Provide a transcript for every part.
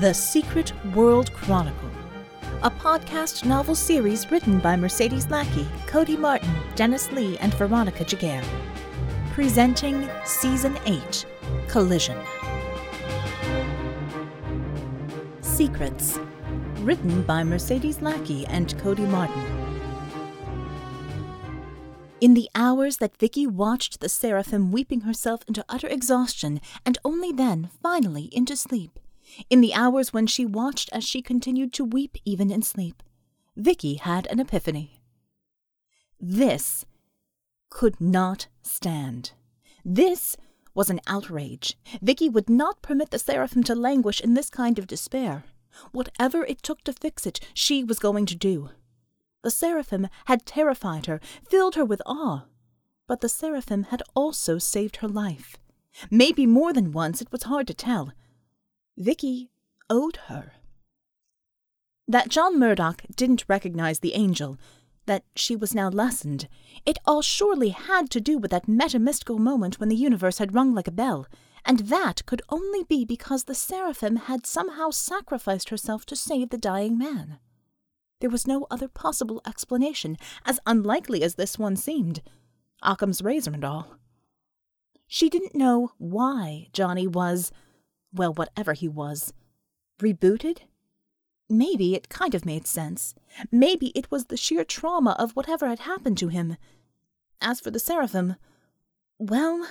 The Secret World Chronicle, a podcast novel series written by Mercedes Lackey, Cody Martin, Dennis Lee, and Veronica Giguere. Presenting Season 8 Collision. Secrets, written by Mercedes Lackey and Cody Martin. In the hours that Vickie watched the seraphim weeping herself into utter exhaustion and only then, finally, into sleep, in the hours when she watched as she continued to weep even in sleep, Vickie had an epiphany. This could not stand. This was an outrage. Vickie would not permit the seraphim to languish in this kind of despair. Whatever it took to fix it, she was going to do. The seraphim had terrified her, filled her with awe. But the seraphim had also saved her life. Maybe more than once, it was hard to tell. Vickie owed her. That John Murdock didn't recognize the angel, that she was now lessened, it all surely had to do with that metamystical moment when the universe had rung like a bell, and that could only be because the seraphim had somehow sacrificed herself to save the dying man. There was no other possible explanation, as unlikely as this one seemed. Occam's razor and all. She didn't know why Johnny was, well, whatever he was, rebooted? Maybe it kind of made sense. Maybe it was the sheer trauma of whatever had happened to him. As for the seraphim, well,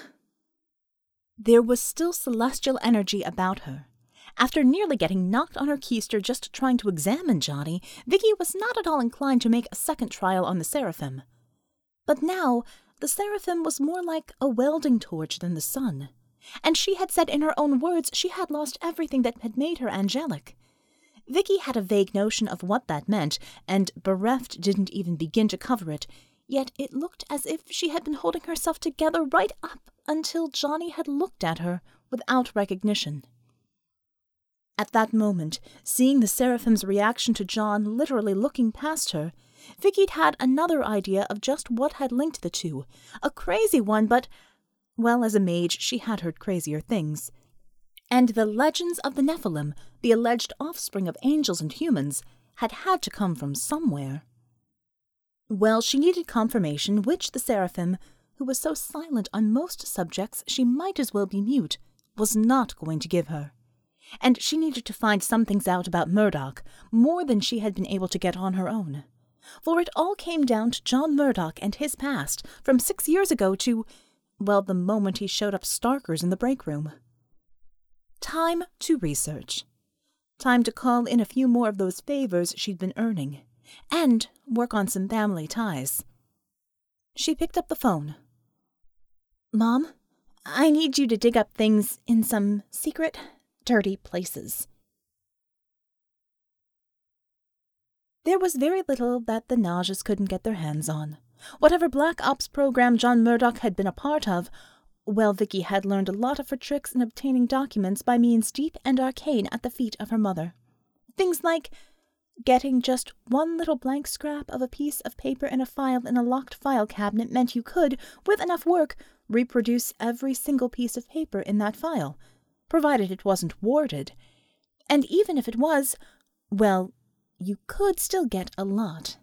there was still celestial energy about her. After nearly getting knocked on her keister just trying to examine Johnny, Vickie was not at all inclined to make a second trial on the seraphim. But now, the seraphim was more like a welding torch than the sun. And she had said in her own words she had lost everything that had made her angelic. Vickie had a vague notion of what that meant, and bereft didn't even begin to cover it, yet it looked as if she had been holding herself together right up until Johnny had looked at her without recognition. At that moment, seeing the Seraphim's reaction to John literally looking past her, Vickie'd had another idea of just what had linked the two. A crazy one, but, well, as a mage, she had heard crazier things. And the legends of the Nephilim, the alleged offspring of angels and humans, had had to come from somewhere. Well, she needed confirmation which the Seraphim, who was so silent on most subjects she might as well be mute, was not going to give her and she needed to find some things out about Murdock, more than she had been able to get on her own. For it all came down to John Murdock and his past, from six years ago to, well, the moment he showed up Starkers in the break room. Time to research. Time to call in a few more of those favors she'd been earning, and work on some family ties. She picked up the phone. Mom, I need you to dig up things in some secret dirty places. There was very little that the Nagys couldn't get their hands on. Whatever Black Ops program John Murdock had been a part of, well, Vickie had learned a lot of her tricks in obtaining documents by means deep and arcane at the feet of her mother. Things like getting just one little blank scrap of a piece of paper in a file in a locked file cabinet meant you could, with enough work, reproduce every single piece of paper in that file provided it wasn't warded. And even if it was, well, you could still get a lot.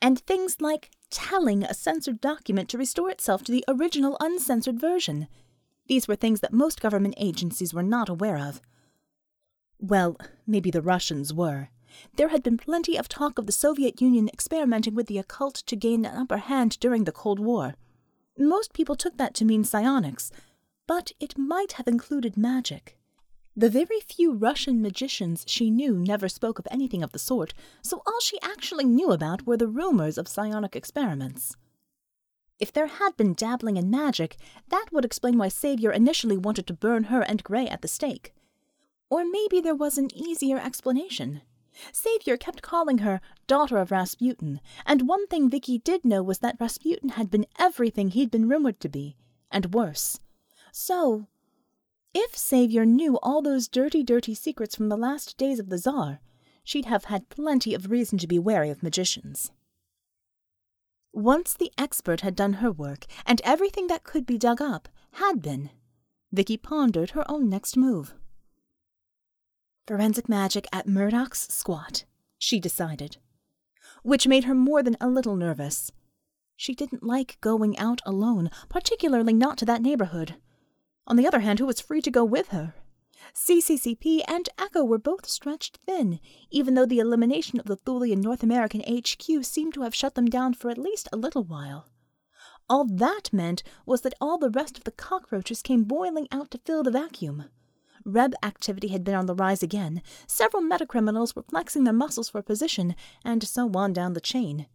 And things like telling a censored document to restore itself to the original uncensored version. These were things that most government agencies were not aware of. Well, maybe the Russians were. There had been plenty of talk of the Soviet Union experimenting with the occult to gain an upper hand during the Cold War. Most people took that to mean psionics, but it might have included magic. The very few Russian magicians she knew never spoke of anything of the sort, so all she actually knew about were the rumors of psionic experiments. If there had been dabbling in magic, that would explain why Savior initially wanted to burn her and Gray at the stake. Or maybe there was an easier explanation. Savior kept calling her daughter of Rasputin, and one thing Vicky did know was that Rasputin had been everything he'd been rumored to be, and worse. So, if Savior knew all those dirty, dirty secrets from the last days of the Czar, she'd have had plenty of reason to be wary of magicians. Once the expert had done her work, and everything that could be dug up had been, Vickie pondered her own next move. Forensic magic at Murdock's squat, she decided, which made her more than a little nervous. She didn't like going out alone, particularly not to that neighborhood. On the other hand, who was free to go with her? CCCP and Echo were both stretched thin, even though the elimination of the Thulian North American HQ seemed to have shut them down for at least a little while. All that meant was that all the rest of the cockroaches came boiling out to fill the vacuum. Reb activity had been on the rise again, several metacriminals were flexing their muscles for position, and so on down the chain.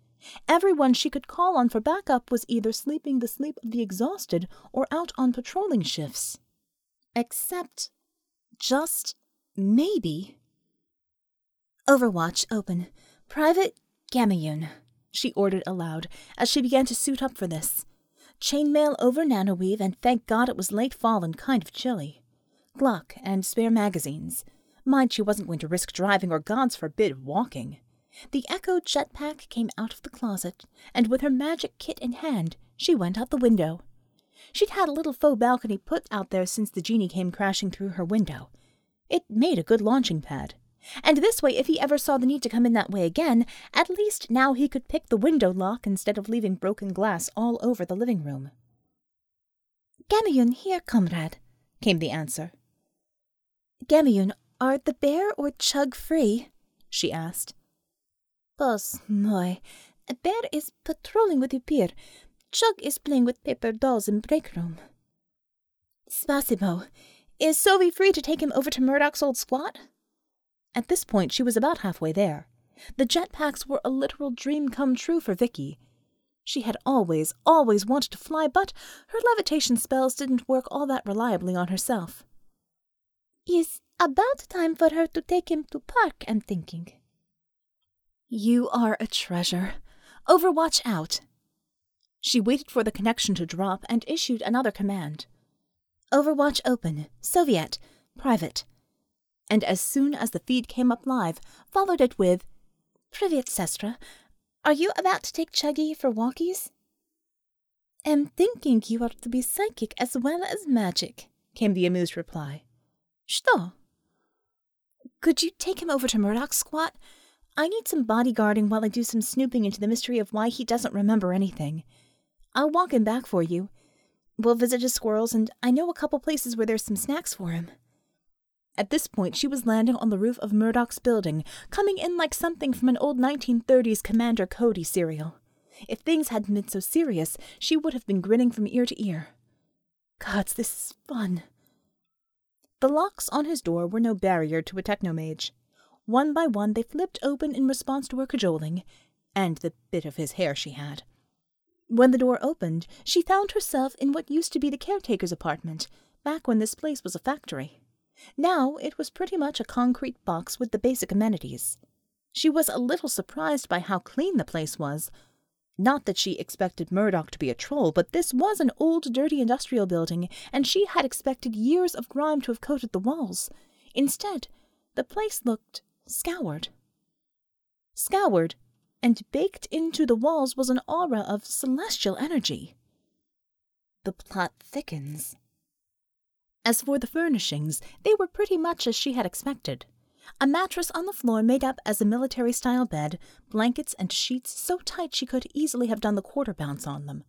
Everyone she could call on for backup was either sleeping the sleep of the exhausted or out on patrolling shifts. Except, just maybe. Overwatch open. Private Gamayun, she ordered aloud as she began to suit up for this. Chainmail over nanoweave, and thank God it was late fall and kind of chilly. Glock and spare magazines. Mind she wasn't going to risk driving or, God's forbid, walking. The Echo jetpack came out of the closet, and with her magic kit in hand, she went out the window. She'd had a little faux balcony put out there since the genie came crashing through her window. It made a good launching pad. And this way, if he ever saw the need to come in that way again, at least now he could pick the window lock instead of leaving broken glass all over the living room. Gamayun here, comrade, came the answer. Gamayun, are the bear or Chug free? she asked. Boss, my, bear is patrolling with Upir. Chug is playing with paper dolls in break room. Spasibo, is Sylvie free to take him over to Murdock's old squat? At this point, she was about halfway there. The jetpacks were a literal dream come true for Vickie. She had always, always wanted to fly, but her levitation spells didn't work all that reliably on herself. Is about time for her to take him to park, I'm thinking. You are a treasure. Overwatch out. She waited for the connection to drop and issued another command. Overwatch open, Soviet, private. And as soon as the feed came up live, followed it with, Privet, Sestra. Are you about to take Chuggy for walkies? Am thinking you are to be psychic as well as magic, came the amused reply. Что? Could you take him over to Murdock's squat? I need some bodyguarding while I do some snooping into the mystery of why he doesn't remember anything. I'll walk him back for you. We'll visit his squirrels, and I know a couple places where there's some snacks for him. At this point, she was landing on the roof of Murdock's building, coming in like something from an old 1930s Commander Cody serial. If things hadn't been so serious, she would have been grinning from ear to ear. Gods, this is fun. The locks on his door were no barrier to a technomage. One by one they flipped open in response to her cajoling, and the bit of his hair she had. When the door opened, she found herself in what used to be the caretaker's apartment, back when this place was a factory. Now it was pretty much a concrete box with the basic amenities. She was a little surprised by how clean the place was. Not that she expected Murdock to be a troll, but this was an old, dirty industrial building, and she had expected years of grime to have coated the walls. Instead, the place looked scoured. Scoured, and baked into the walls was an aura of celestial energy. The plot thickens. As for the furnishings, they were pretty much as she had expected. A mattress on the floor made up as a military style bed, blankets and sheets so tight she could easily have done the quarter bounce on them.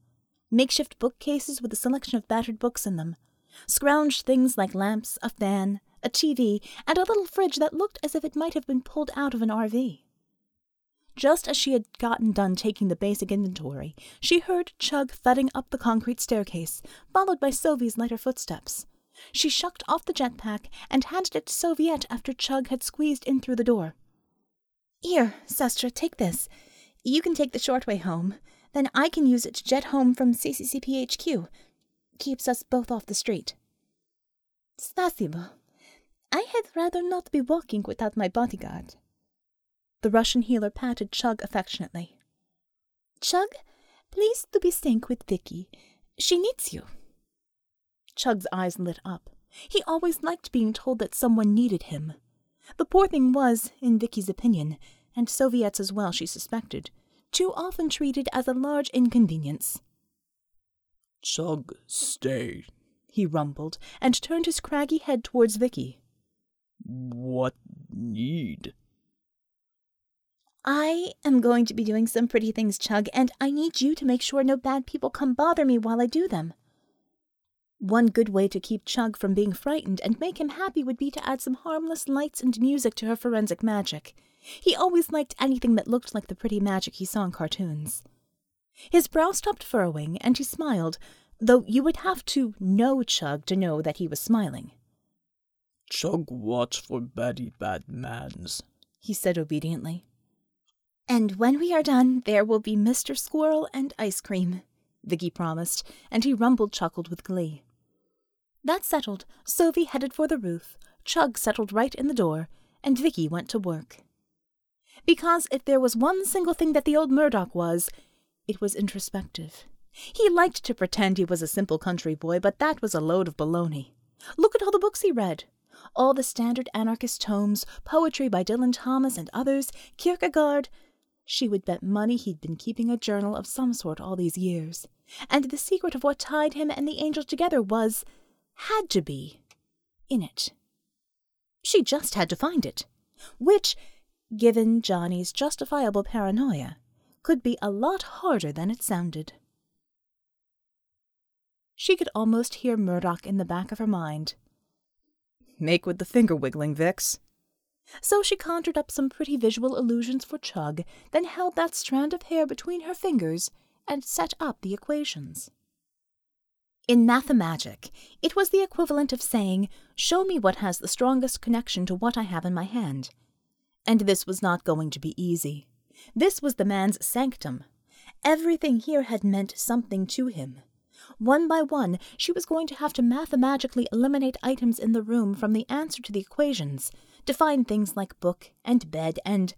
Makeshift bookcases with a selection of battered books in them. Scrounged things like lamps, a fan, a TV, and a little fridge that looked as if it might have been pulled out of an RV. Just as she had gotten done taking the basic inventory, she heard Chug thudding up the concrete staircase, followed by Sylvie's lighter footsteps. She shucked off the jetpack and handed it to Soviet after Chug had squeezed in through the door. Here, Sestra, take this. You can take the short way home. Then I can use it to jet home from CCCPHQ. Keeps us both off the street. Spasibo. I had rather not be walking without my bodyguard. The Russian healer patted Chug affectionately. Chug, please to be staying with Vickie. She needs you. Chug's eyes lit up. He always liked being told that someone needed him. The poor thing was, in Vickie's opinion, and Soviet's as well, she suspected, too often treated as a large inconvenience. Chug, stay, he rumbled, and turned his craggy head towards Vicky. What need? I am going to be doing some pretty things, Chug, and I need you to make sure no bad people come bother me while I do them. One good way to keep Chug from being frightened and make him happy would be to add some harmless lights and music to her forensic magic. He always liked anything that looked like the pretty magic he saw in cartoons. His brow stopped furrowing, and he smiled, though you would have to know Chug to know that he was smiling. Chug watch for very bad mans, he said obediently. And when we are done, there will be Mr. Squirrel and ice cream, Vickie promised, and he rumbled chuckled with glee. That settled, Sovie headed for the roof, Chug settled right in the door, and Vickie went to work. Because if there was one single thing that the old Murdock was, it was introspective. He liked to pretend he was a simple country boy, but that was a load of baloney. Look at all the books he read. All the standard anarchist tomes, poetry by Dylan Thomas and others, Kierkegaard, she would bet money he'd been keeping a journal of some sort all these years. And the secret of what tied him and the angel together was, had to be, in it. She just had to find it. Which, given Johnny's justifiable paranoia, could be a lot harder than it sounded. She could almost hear Murdock in the back of her mind. Make with the finger wiggling, Vix. So she conjured up some pretty visual illusions for Chug, then held that strand of hair between her fingers and set up the equations. In mathemagic, it was the equivalent of saying, Show me what has the strongest connection to what I have in my hand. And this was not going to be easy. This was the man's sanctum. Everything here had meant something to him. One by one, she was going to have to mathematically eliminate items in the room from the answer to the equations, to find things like book and bed and.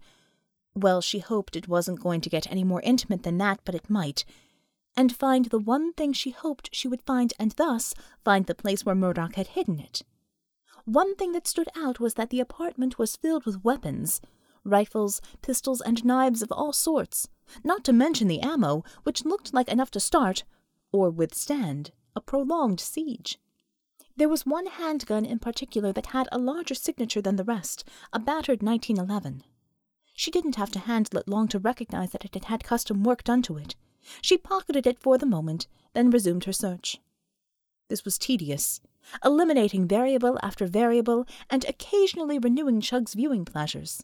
Well, she hoped it wasn't going to get any more intimate than that, but it might. And find the one thing she hoped she would find, and thus find the place where Murdock had hidden it. One thing that stood out was that the apartment was filled with weapons rifles, pistols, and knives of all sorts, not to mention the ammo, which looked like enough to start, or withstand, a prolonged siege. There was one handgun in particular that had a larger signature than the rest, a battered 1911. She didn't have to handle it long to recognize that it had had custom work done to it. She pocketed it for the moment, then resumed her search. This was tedious, eliminating variable after variable and occasionally renewing Chug's viewing pleasures.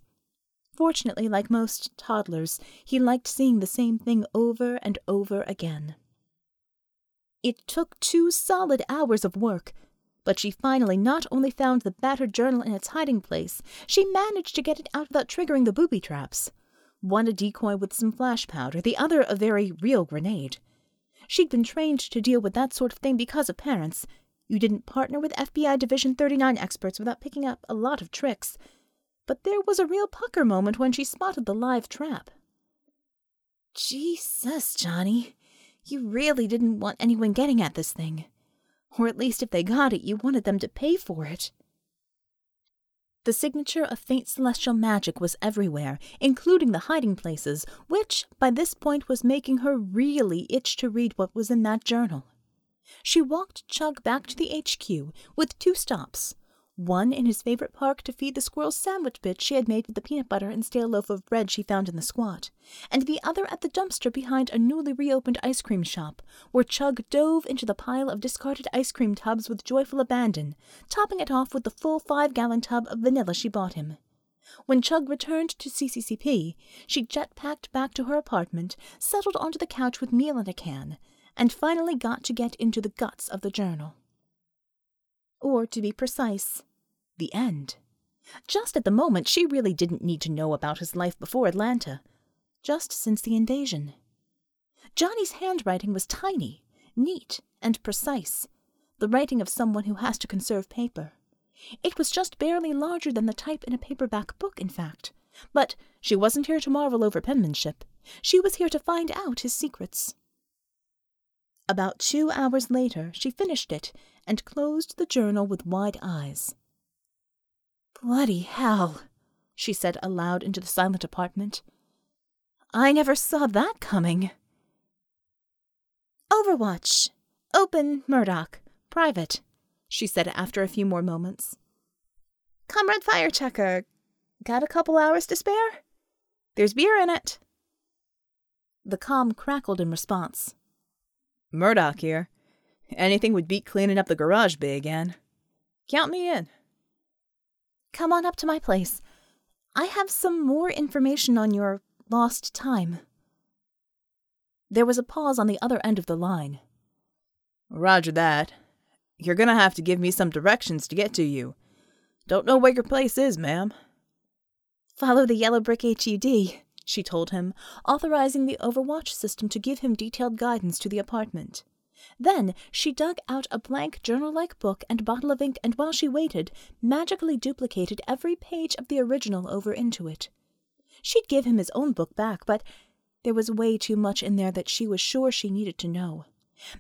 Fortunately, like most toddlers, he liked seeing the same thing over and over again. It took two solid hours of work, but she finally not only found the battered journal in its hiding place, she managed to get it out without triggering the booby traps. One a decoy with some flash powder, the other a very real grenade. She'd been trained to deal with that sort of thing because of parents. You didn't partner with FBI Division 39 experts without picking up a lot of tricks. But there was a real pucker moment when she spotted the live trap. Jesus, Johnny. You really didn't want anyone getting at this thing. Or at least if they got it, you wanted them to pay for it. The signature of faint celestial magic was everywhere, including the hiding places, which, by this point, was making her really itch to read what was in that journal. She walked Chug back to the HQ with two stops one in his favorite park to feed the squirrels sandwich bits she had made with the peanut butter and stale loaf of bread she found in the squat, and the other at the dumpster behind a newly reopened ice cream shop, where Chug dove into the pile of discarded ice cream tubs with joyful abandon, topping it off with the full five gallon tub of vanilla she bought him. When Chug returned to CCCP, she jet packed back to her apartment, settled onto the couch with meal in a can, and finally got to get into the guts of the journal or to be precise, the end. Just at the moment, she really didn't need to know about his life before Atlanta, just since the invasion. Johnny's handwriting was tiny, neat, and precise, the writing of someone who has to conserve paper. It was just barely larger than the type in a paperback book, in fact. But she wasn't here to marvel over penmanship. She was here to find out his secrets. About two hours later, she finished it and closed the journal with wide eyes. Bloody hell, she said aloud into the silent apartment. I never saw that coming. Overwatch. Open Murdock. Private, she said after a few more moments. Comrade Firechecker, got a couple hours to spare? There's beer in it. The com crackled in response. Murdock here. Anything would beat cleaning up the garage bay again. Count me in. Come on up to my place. I have some more information on your lost time. There was a pause on the other end of the line. Roger that. You're gonna have to give me some directions to get to you. Don't know where your place is, ma'am. Follow the yellow brick HUD, she told him, authorizing the Overwatch system to give him detailed guidance to the apartment. Then she dug out a blank journal like book and bottle of ink, and while she waited, magically duplicated every page of the original over into it. She'd give him his own book back, but there was way too much in there that she was sure she needed to know.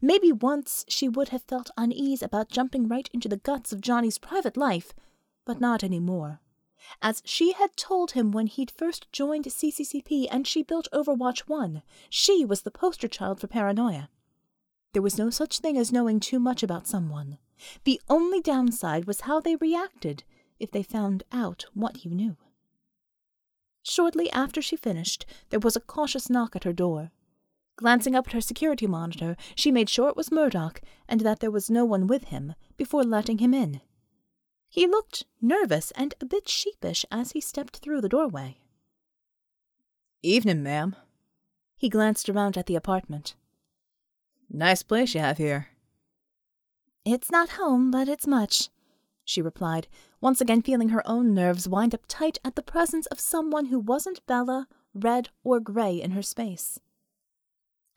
Maybe once she would have felt unease about jumping right into the guts of Johnny's private life, but not any more. As she had told him when he'd first joined CCCP and she built Overwatch 1, she was the poster child for paranoia. There was no such thing as knowing too much about someone. The only downside was how they reacted if they found out what you knew. Shortly after she finished, there was a cautious knock at her door. Glancing up at her security monitor, she made sure it was Murdock and that there was no one with him before letting him in. He looked nervous and a bit sheepish as he stepped through the doorway. Evening, ma'am. He glanced around at the apartment. Nice place you have here. It's not home, but it's much, she replied, once again feeling her own nerves wind up tight at the presence of someone who wasn't Bella, red, or gray in her space.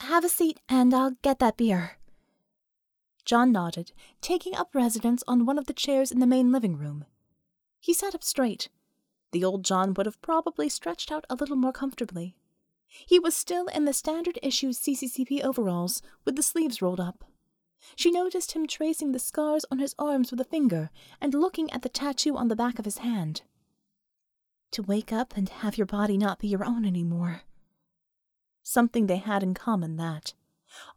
Have a seat, and I'll get that beer. John nodded, taking up residence on one of the chairs in the main living room. He sat up straight. The old John would have probably stretched out a little more comfortably. He was still in the standard issue CCCP overalls, with the sleeves rolled up. She noticed him tracing the scars on his arms with a finger and looking at the tattoo on the back of his hand. To wake up and have your body not be your own any more. Something they had in common, that.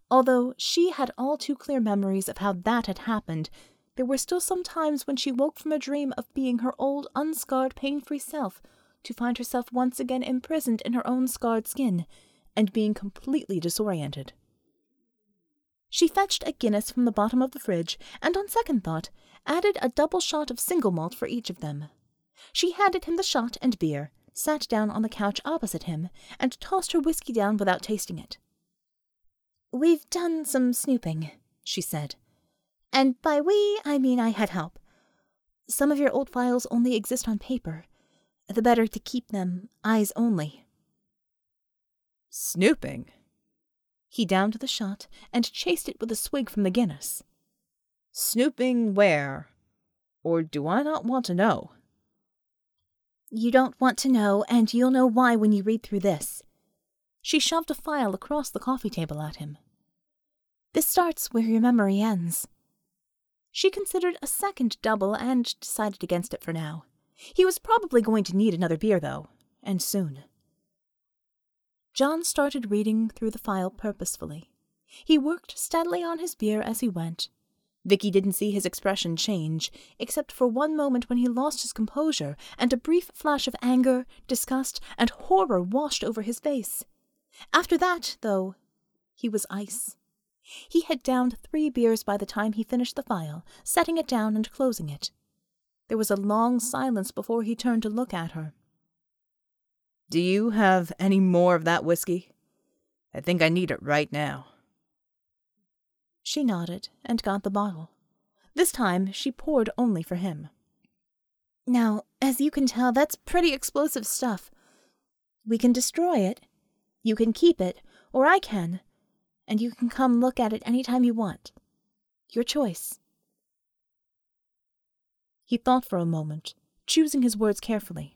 Although she had all too clear memories of how that had happened, there were still some times when she woke from a dream of being her old, unscarred, pain free self to find herself once again imprisoned in her own scarred skin and being completely disoriented. She fetched a Guinness from the bottom of the fridge and, on second thought, added a double shot of single malt for each of them. She handed him the shot and beer, sat down on the couch opposite him, and tossed her whiskey down without tasting it. We've done some snooping, she said. And by we, I mean I had help. Some of your old files only exist on paper, the better to keep them eyes only. Snooping? He downed the shot and chased it with a swig from the Guinness. Snooping where? Or do I not want to know? You don't want to know, and you'll know why when you read through this. She shoved a file across the coffee table at him. This starts where your memory ends. She considered a second double and decided against it for now. He was probably going to need another beer, though, and soon. John started reading through the file purposefully. He worked steadily on his beer as he went. Vicky didn't see his expression change, except for one moment when he lost his composure, and a brief flash of anger, disgust, and horror washed over his face. After that, though, he was ice. He had downed three beers by the time he finished the file, setting it down and closing it. There was a long silence before he turned to look at her. Do you have any more of that whiskey? I think I need it right now. She nodded and got the bottle. This time she poured only for him. Now, as you can tell, that's pretty explosive stuff. We can destroy it. You can keep it, or I can, and you can come look at it any time you want. Your choice. He thought for a moment, choosing his words carefully.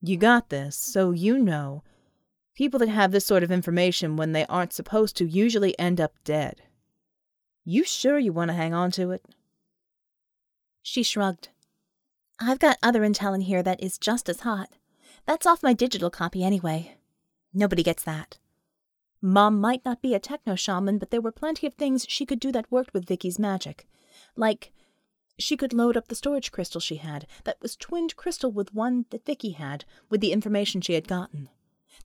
You got this, so you know. People that have this sort of information when they aren't supposed to usually end up dead. You sure you want to hang on to it? She shrugged. I've got other intel in here that is just as hot. That's off my digital copy anyway. Nobody gets that. Mom might not be a techno shaman, but there were plenty of things she could do that worked with Vickie's magic. Like She could load up the storage crystal she had, that was twinned crystal with one that Vickie had, with the information she had gotten.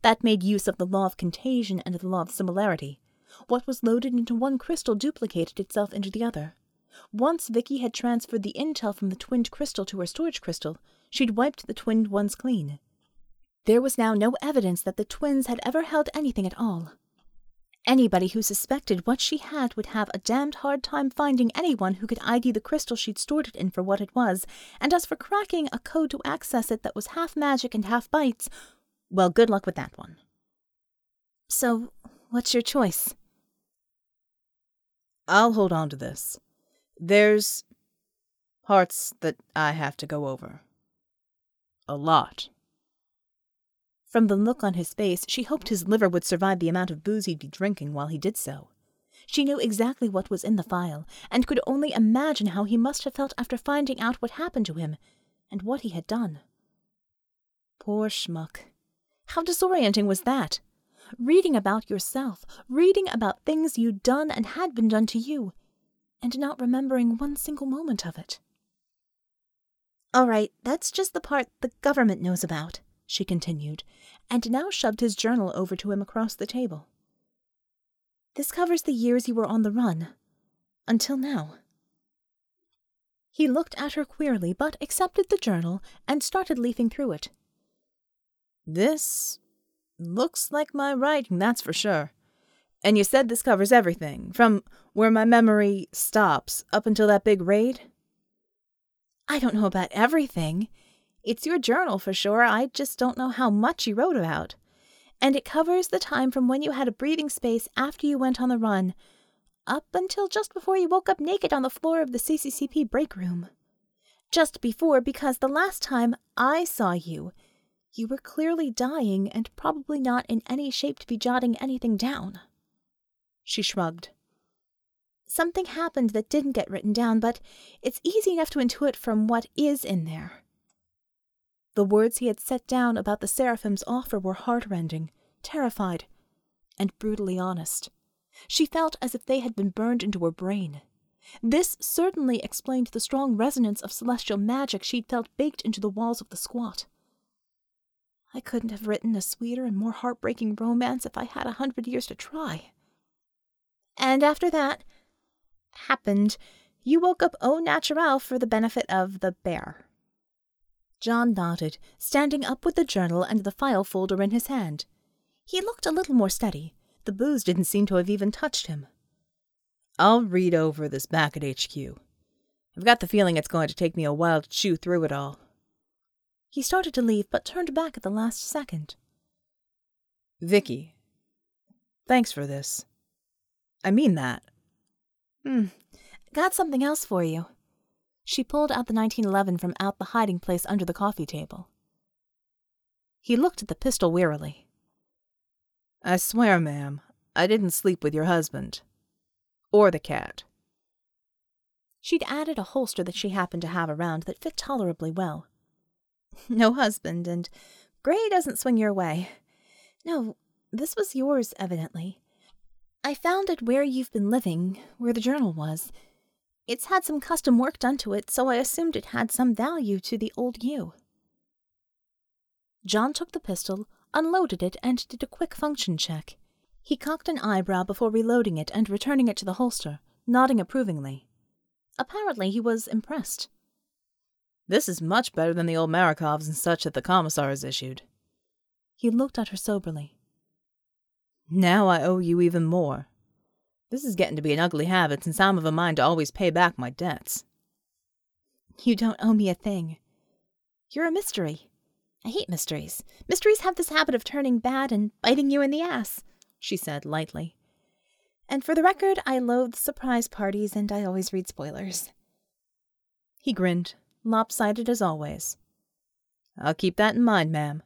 That made use of the law of contagion and the law of similarity. What was loaded into one crystal duplicated itself into the other. Once Vickie had transferred the intel from the twinned crystal to her storage crystal, she'd wiped the twinned ones clean. There was now no evidence that the twins had ever held anything at all. Anybody who suspected what she had would have a damned hard time finding anyone who could ID the crystal she'd stored it in for what it was, and as for cracking a code to access it that was half magic and half bytes, well, good luck with that one. So, what's your choice? I'll hold on to this. There's parts that I have to go over. A lot. From the look on his face, she hoped his liver would survive the amount of booze he'd be drinking while he did so. She knew exactly what was in the file, and could only imagine how he must have felt after finding out what happened to him, and what he had done. Poor schmuck. How disorienting was that? Reading about yourself, reading about things you'd done and had been done to you, and not remembering one single moment of it. All right, that's just the part the government knows about, she continued, and now shoved his journal over to him across the table. This covers the years you were on the run. Until now. He looked at her queerly, but accepted the journal and started leafing through it. This looks like my writing, that's for sure. And you said this covers everything, from where my memory stops up until that big raid? I don't know about everything. It's your journal for sure. I just don't know how much you wrote about. And it covers the time from when you had a breathing space after you went on the run, up until just before you woke up naked on the floor of the CCCP break room. Just before, because the last time I saw you, you were clearly dying and probably not in any shape to be jotting anything down. She shrugged. Something happened that didn't get written down, but it's easy enough to intuit from what is in there. The words he had set down about the Seraphim's offer were heartrending, terrified, and brutally honest. She felt as if they had been burned into her brain. This certainly explained the strong resonance of celestial magic she'd felt baked into the walls of the squat. I couldn't have written a sweeter and more heartbreaking romance if I had a hundred years to try. And after that, happened, you woke up au naturel for the benefit of the bear. John nodded, standing up with the journal and the file folder in his hand. He looked a little more steady. The booze didn't seem to have even touched him. I'll read over this back at HQ. I've got the feeling it's going to take me a while to chew through it all. He started to leave, but turned back at the last second. Vickie, thanks for this. I mean that. Hmm. Got something else for you. She pulled out the 1911 from out the hiding place under the coffee table. He looked at the pistol wearily. I swear, ma'am, I didn't sleep with your husband. Or the cat. She'd added a holster that she happened to have around that fit tolerably well. No husband, and Gray doesn't swing your way. No, this was yours, evidently. I found it where you've been living, where the journal was. It's had some custom work done to it, so I assumed it had some value to the old you. John took the pistol, unloaded it, and did a quick function check. He cocked an eyebrow before reloading it and returning it to the holster, nodding approvingly. Apparently, he was impressed. This is much better than the old Makarovs and such that the commissar has issued. He looked at her soberly. Now I owe you even more. This is getting to be an ugly habit since I'm of a mind to always pay back my debts. You don't owe me a thing. You're a mystery. I hate mysteries. Mysteries have this habit of turning bad and biting you in the ass, she said lightly. And for the record, I loathe surprise parties and I always read spoilers. He grinned, lopsided as always. I'll keep that in mind, ma'am.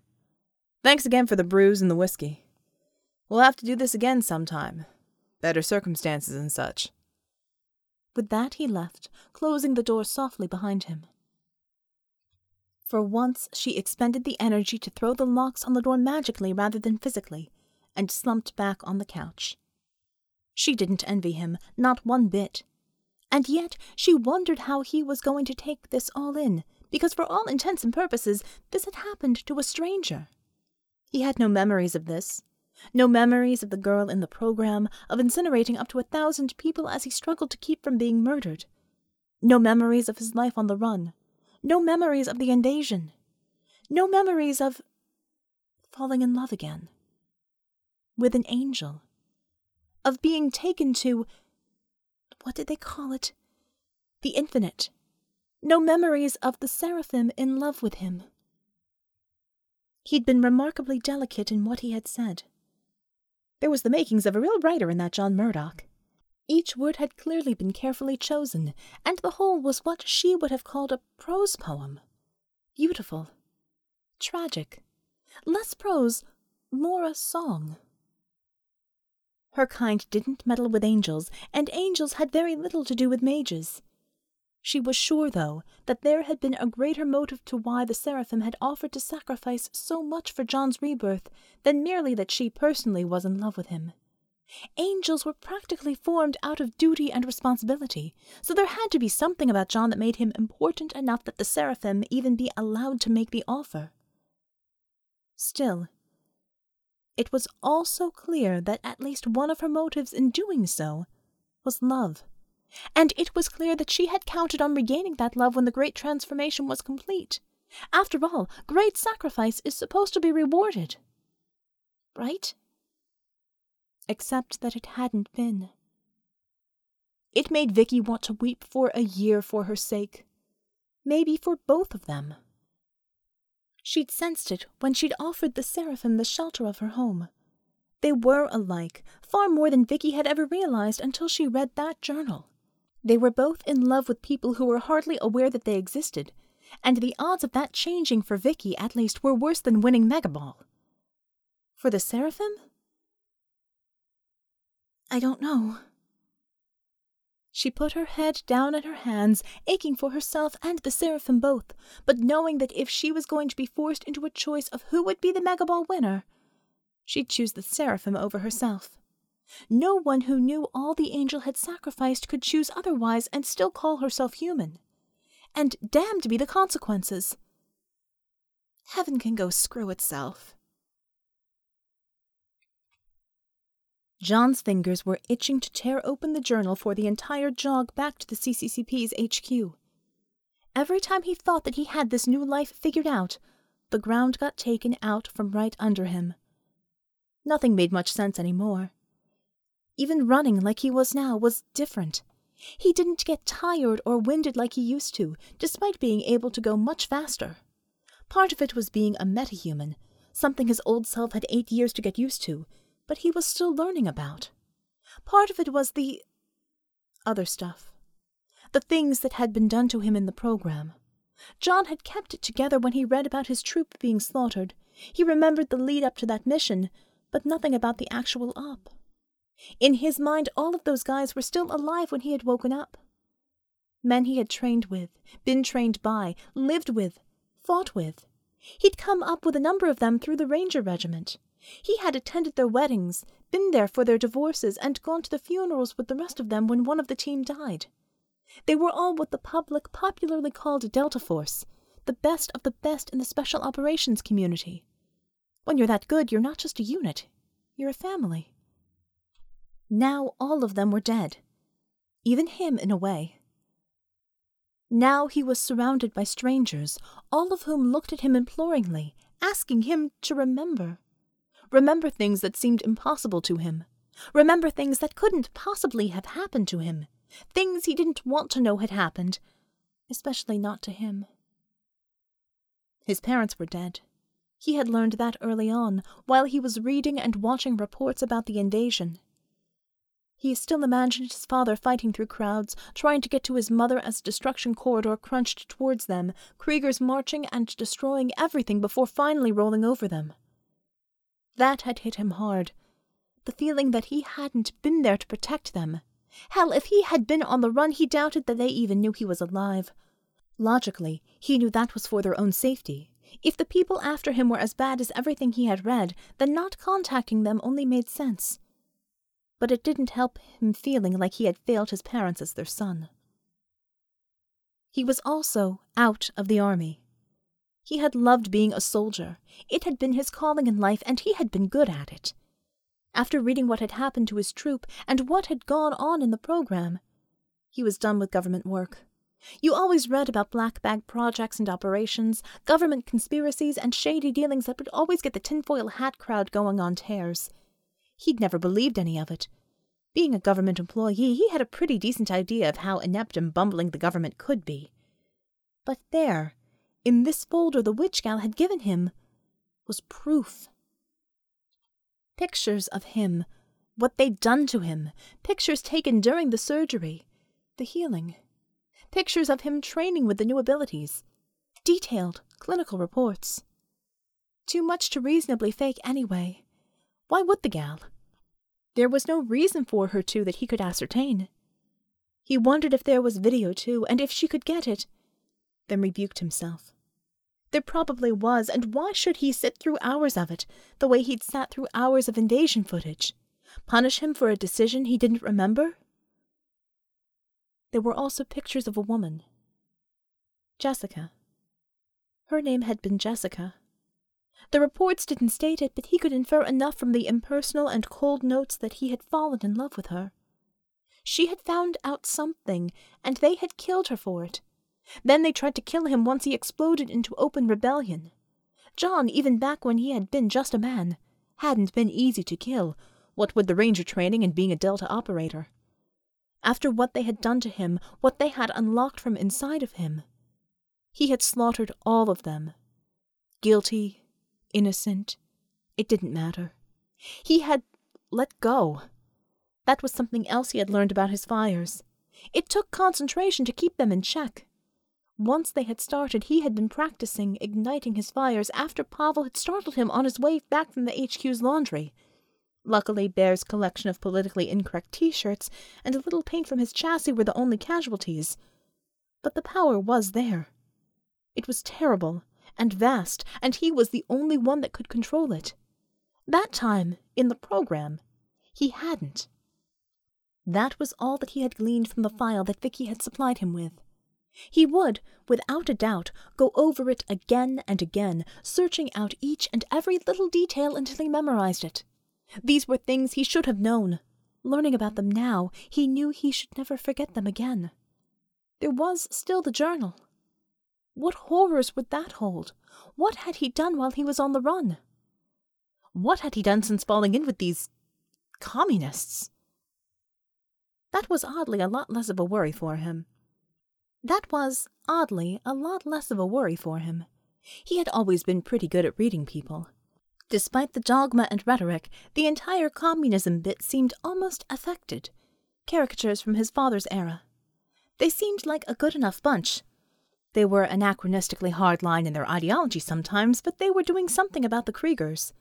Thanks again for the brews and the whiskey. We'll have to do this again sometime. Better circumstances and such. With that he left, closing the door softly behind him. For once she expended the energy to throw the locks on the door magically rather than physically, and slumped back on the couch. She didn't envy him, not one bit. And yet she wondered how he was going to take this all in, because for all intents and purposes this had happened to a stranger. He had no memories of this, no memories of the girl in the program, of incinerating up to a thousand people as he struggled to keep from being murdered. No memories of his life on the run. No memories of the invasion. No memories of falling in love again. With an angel. Of being taken to. What did they call it? The infinite. No memories of the seraphim in love with him. He'd been remarkably delicate in what he had said. There was the makings of a real writer in that John Murdock. Each word had clearly been carefully chosen, and the whole was what she would have called a prose poem. Beautiful. Tragic. Less prose, more a song. Her kind didn't meddle with angels, and angels had very little to do with mages. She was sure, though, that there had been a greater motive to why the seraphim had offered to sacrifice so much for John's rebirth than merely that she personally was in love with him. Angels were practically formed out of duty and responsibility, so there had to be something about John that made him important enough that the seraphim even be allowed to make the offer. Still, it was also clear that at least one of her motives in doing so was love and it was clear that she had counted on regaining that love when the great transformation was complete. After all, great sacrifice is supposed to be rewarded. Right? Except that it hadn't been. It made Vickie want to weep for a year for her sake. Maybe for both of them. She'd sensed it when she'd offered the seraphim the shelter of her home. They were alike, far more than Vickie had ever realized until she read that journal. They were both in love with people who were hardly aware that they existed, and the odds of that changing for Vickie, at least, were worse than winning Megaball. For the Seraphim? I don't know. She put her head down in her hands, aching for herself and the Seraphim both, but knowing that if she was going to be forced into a choice of who would be the Megaball winner, she'd choose the Seraphim over herself. No one who knew all the angel had sacrificed could choose otherwise and still call herself human. And damned be the consequences. Heaven can go screw itself. John's fingers were itching to tear open the journal for the entire jog back to the CCCP's HQ. Every time he thought that he had this new life figured out, the ground got taken out from right under him. Nothing made much sense any more. Even running like he was now was different. He didn't get tired or winded like he used to, despite being able to go much faster. Part of it was being a metahuman, something his old self had eight years to get used to, but he was still learning about. Part of it was the other stuff. The things that had been done to him in the program. John had kept it together when he read about his troop being slaughtered. He remembered the lead up to that mission, but nothing about the actual op. In his mind, all of those guys were still alive when he had woken up. Men he had trained with, been trained by, lived with, fought with. He'd come up with a number of them through the Ranger Regiment. He had attended their weddings, been there for their divorces, and gone to the funerals with the rest of them when one of the team died. They were all what the public popularly called Delta Force, the best of the best in the special operations community. When you're that good, you're not just a unit, you're a family. Now all of them were dead. Even him, in a way. Now he was surrounded by strangers, all of whom looked at him imploringly, asking him to remember. Remember things that seemed impossible to him. Remember things that couldn't possibly have happened to him. Things he didn't want to know had happened, especially not to him. His parents were dead. He had learned that early on, while he was reading and watching reports about the invasion. He still imagined his father fighting through crowds, trying to get to his mother as destruction corridor crunched towards them, Kriegers marching and destroying everything before finally rolling over them. That had hit him hard. The feeling that he hadn't been there to protect them. Hell, if he had been on the run, he doubted that they even knew he was alive. Logically, he knew that was for their own safety. If the people after him were as bad as everything he had read, then not contacting them only made sense but it didn't help him feeling like he had failed his parents as their son. He was also out of the army. He had loved being a soldier. It had been his calling in life, and he had been good at it. After reading what had happened to his troop and what had gone on in the program, he was done with government work. You always read about black bag projects and operations, government conspiracies, and shady dealings that would always get the tinfoil hat crowd going on tears. He'd never believed any of it. Being a government employee, he had a pretty decent idea of how inept and bumbling the government could be. But there, in this folder the witch gal had given him, was proof. Pictures of him, what they'd done to him, pictures taken during the surgery, the healing, pictures of him training with the new abilities, detailed clinical reports. Too much to reasonably fake anyway. Why would the gal? There was no reason for her to that he could ascertain. He wondered if there was video too, and if she could get it, then rebuked himself. There probably was, and why should he sit through hours of it, the way he'd sat through hours of invasion footage? Punish him for a decision he didn't remember? There were also pictures of a woman. Jessica. Her name had been Jessica. The reports didn't state it, but he could infer enough from the impersonal and cold notes that he had fallen in love with her. She had found out something, and they had killed her for it. Then they tried to kill him once he exploded into open rebellion. John, even back when he had been just a man, hadn't been easy to kill, what with the ranger training and being a Delta operator. After what they had done to him, what they had unlocked from inside of him, he had slaughtered all of them. Guilty, innocent, it didn't matter. He had let go. That was something else he had learned about his fires. It took concentration to keep them in check. Once they had started, he had been practicing igniting his fires after Pavel had startled him on his way back from the HQ's laundry. Luckily, Bear's collection of politically incorrect t shirts and a little paint from his chassis were the only casualties. But the power was there. It was terrible and vast, and he was the only one that could control it. That time, in the program, he hadn't. That was all that he had gleaned from the file that Vickie had supplied him with. He would, without a doubt, go over it again and again, searching out each and every little detail until he memorized it. These were things he should have known. Learning about them now, he knew he should never forget them again. There was still the journal. What horrors would that hold? What had he done while he was on the run? What had he done since falling in with these communists? That was oddly a lot less of a worry for him. That was, oddly, a lot less of a worry for him. He had always been pretty good at reading people. Despite the dogma and rhetoric, the entire communism bit seemed almost affected. Caricatures from his father's era. They seemed like a good enough bunch. They were anachronistically hardline in their ideology sometimes, but they were doing something about the Kriegers.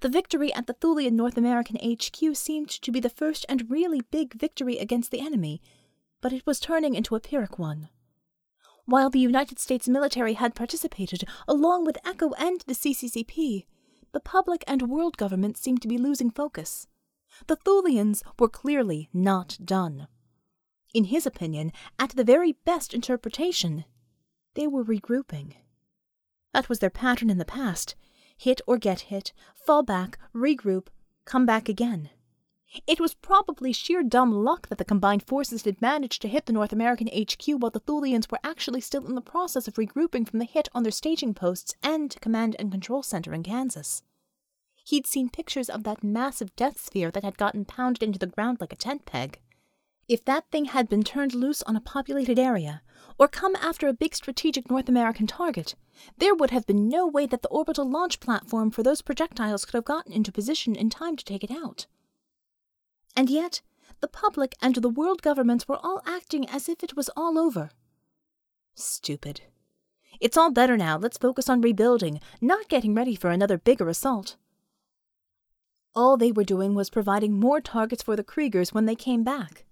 The victory at the Thulian North American HQ seemed to be the first and really big victory against the enemy, but it was turning into a Pyrrhic one. While the United States military had participated, along with ECHO and the CCCP, the public and world government seemed to be losing focus. The Thulians were clearly not done. In his opinion, at the very best interpretation, they were regrouping. That was their pattern in the past hit or get hit, fall back, regroup, come back again. It was probably sheer dumb luck that the combined forces had managed to hit the North American HQ while the Thulians were actually still in the process of regrouping from the hit on their staging posts and command and control center in Kansas. He'd seen pictures of that massive death sphere that had gotten pounded into the ground like a tent peg. If that thing had been turned loose on a populated area, or come after a big strategic North American target, there would have been no way that the orbital launch platform for those projectiles could have gotten into position in time to take it out. And yet, the public and the world governments were all acting as if it was all over. Stupid. It's all better now. Let's focus on rebuilding, not getting ready for another bigger assault. All they were doing was providing more targets for the Kriegers when they came back.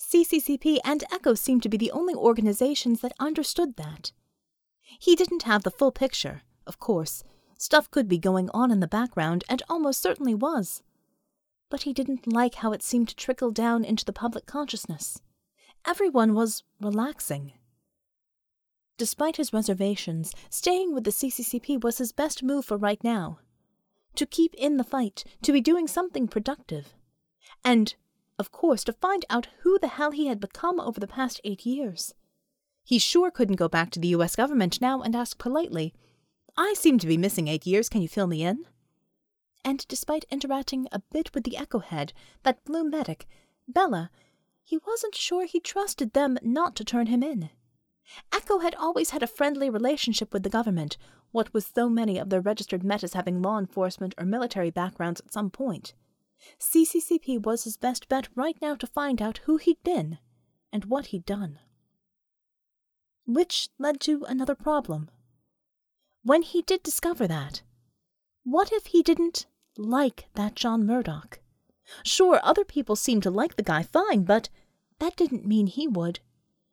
CCCP and ECHO seemed to be the only organizations that understood that. He didn't have the full picture, of course. Stuff could be going on in the background, and almost certainly was but he didn't like how it seemed to trickle down into the public consciousness. Everyone was relaxing. Despite his reservations, staying with the CCCP was his best move for right now. To keep in the fight, to be doing something productive. And, of course, to find out who the hell he had become over the past eight years. He sure couldn't go back to the US government now and ask politely, I seem to be missing eight years, can you fill me in? And despite interacting a bit with the Echo Head, that blue medic, Bella, he wasn't sure he trusted them not to turn him in. Echo had always had a friendly relationship with the government, what with so many of their registered metas having law enforcement or military backgrounds at some point. CCCP was his best bet right now to find out who he'd been and what he'd done. Which led to another problem. When he did discover that, what if he didn't like that John Murdock? Sure, other people seemed to like the guy fine, but that didn't mean he would.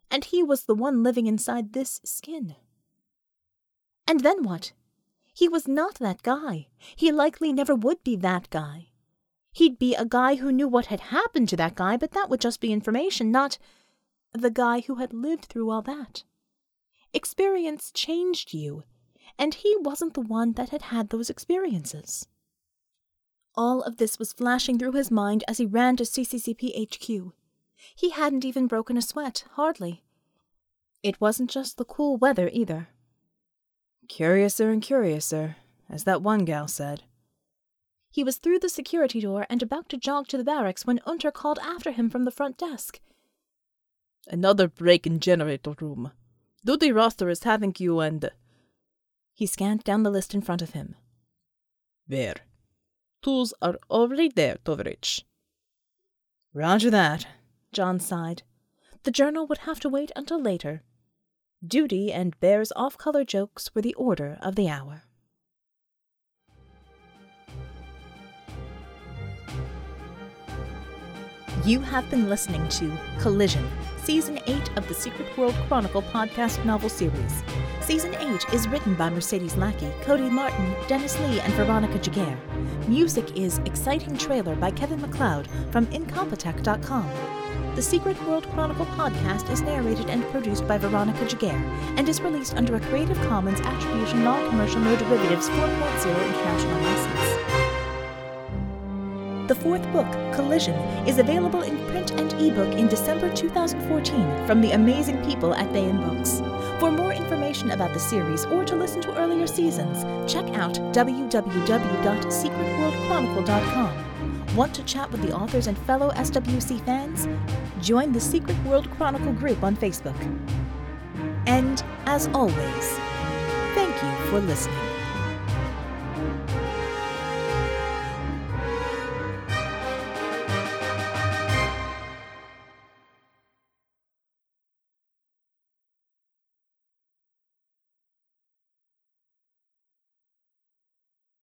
And he was the one living inside this skin. And then what? He was not that guy. He likely never would be that guy. He'd be a guy who knew what had happened to that guy, but that would just be information, not the guy who had lived through all that. Experience changed you, and he wasn't the one that had had those experiences. All of this was flashing through his mind as he ran to CCCP HQ. He hadn't even broken a sweat, hardly. It wasn't just the cool weather either. Curiouser and curiouser, as that one gal said. He was through the security door and about to jog to the barracks when Unter called after him from the front desk. Another break in generator room. Duty roster is having you and. He scanned down the list in front of him. Where? Tools are already there, Tovarich. Roger that, John sighed. The journal would have to wait until later. Duty and Bear's off color jokes were the order of the hour. You have been listening to Collision, Season 8 of the Secret World Chronicle podcast novel series. Season 8 is written by Mercedes Lackey, Cody Martin, Dennis Lee, and Veronica Giguere. Music is Exciting Trailer by Kevin MacLeod from Incompetech.com. The Secret World Chronicle podcast is narrated and produced by Veronica Giguere and is released under a Creative Commons Attribution Non-Commercial No Derivatives 4.0 International License. The fourth book, Collision, is available in print and ebook in December 2014 from the amazing people at Baen Books. For more information about the series or to listen to earlier seasons, check out www.secretworldchronicle.com. Want to chat with the authors and fellow SWC fans? Join the Secret World Chronicle group on Facebook. And, as always, thank you for listening.